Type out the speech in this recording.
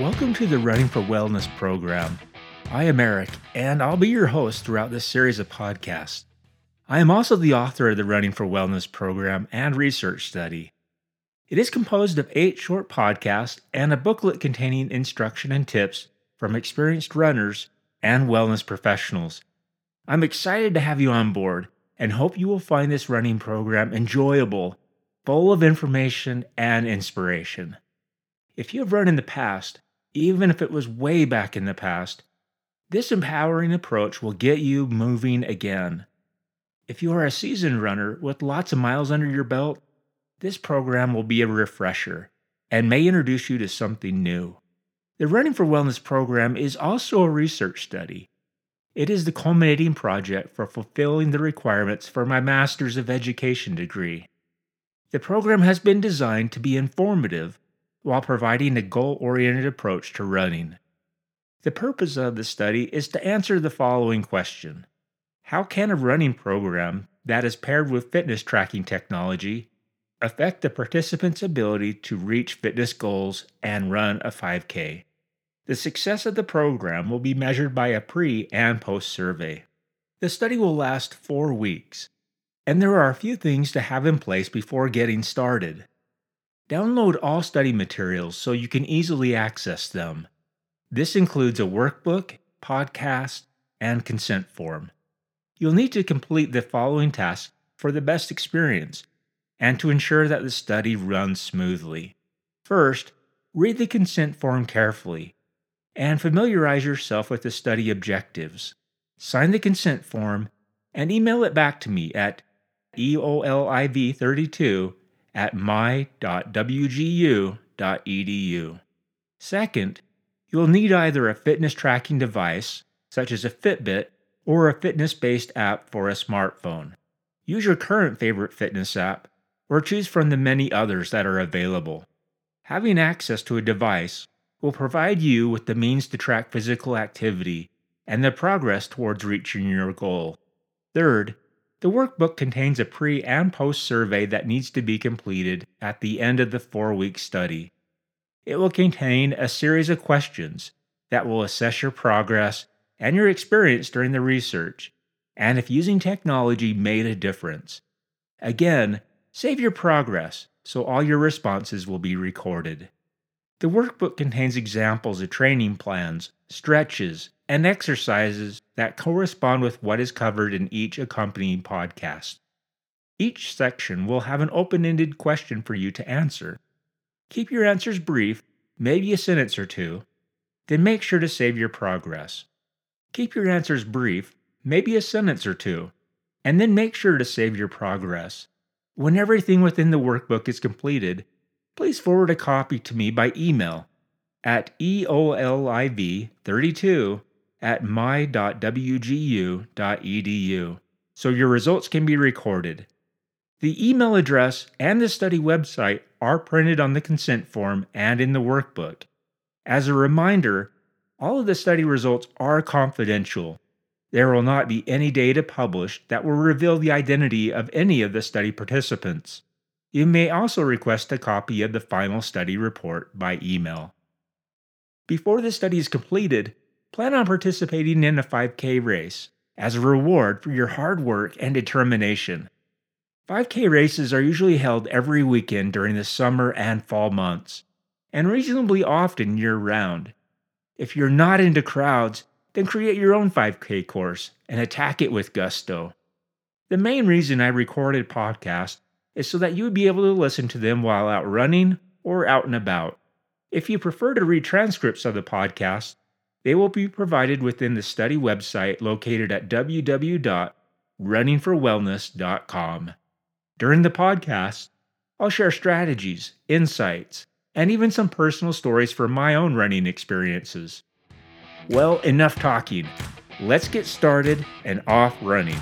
Welcome to the Running for Wellness program. I am Eric, and I'll be your host throughout this series of podcasts. I am also the author of the Running for Wellness program and research study. It is composed of eight short podcasts and a booklet containing instruction and tips from experienced runners and wellness professionals. I'm excited to have you on board and hope you will find this running program enjoyable, full of information and inspiration. If you have run in the past, even if it was way back in the past, this empowering approach will get you moving again. If you are a seasoned runner with lots of miles under your belt, this program will be a refresher and may introduce you to something new. The Running for Wellness program is also a research study. It is the culminating project for fulfilling the requirements for my Master's of Education degree. The program has been designed to be informative while providing a goal oriented approach to running. The purpose of the study is to answer the following question how can a running program that is paired with fitness tracking technology affect the participant's ability to reach fitness goals and run a 5K? The success of the program will be measured by a pre and post survey. The study will last four weeks, and there are a few things to have in place before getting started. Download all study materials so you can easily access them. This includes a workbook, podcast, and consent form. You'll need to complete the following tasks for the best experience and to ensure that the study runs smoothly. First, read the consent form carefully and familiarize yourself with the study objectives. Sign the consent form and email it back to me at eoliv32 at my.wgu.edu. Second, you'll need either a fitness tracking device, such as a Fitbit or a fitness based app for a smartphone. Use your current favorite fitness app or choose from the many others that are available. Having access to a device will provide you with the means to track physical activity and the progress towards reaching your goal. Third, the workbook contains a pre and post survey that needs to be completed at the end of the four week study. It will contain a series of questions that will assess your progress and your experience during the research, and if using technology made a difference. Again, save your progress so all your responses will be recorded. The workbook contains examples of training plans, stretches, and exercises that correspond with what is covered in each accompanying podcast. Each section will have an open ended question for you to answer. Keep your answers brief, maybe a sentence or two, then make sure to save your progress. Keep your answers brief, maybe a sentence or two, and then make sure to save your progress. When everything within the workbook is completed, please forward a copy to me by email at eoliv32 at my.wgu.edu so your results can be recorded. The email address and the study website are printed on the consent form and in the workbook. As a reminder, all of the study results are confidential. There will not be any data published that will reveal the identity of any of the study participants. You may also request a copy of the final study report by email. Before the study is completed, plan on participating in a 5K race as a reward for your hard work and determination. 5K races are usually held every weekend during the summer and fall months, and reasonably often year round. If you're not into crowds, then create your own 5K course and attack it with gusto. The main reason I recorded podcasts is so that you would be able to listen to them while out running or out and about. If you prefer to read transcripts of the podcast, they will be provided within the study website located at www.runningforwellness.com. During the podcast, I'll share strategies, insights, and even some personal stories from my own running experiences. Well, enough talking. Let's get started and off running.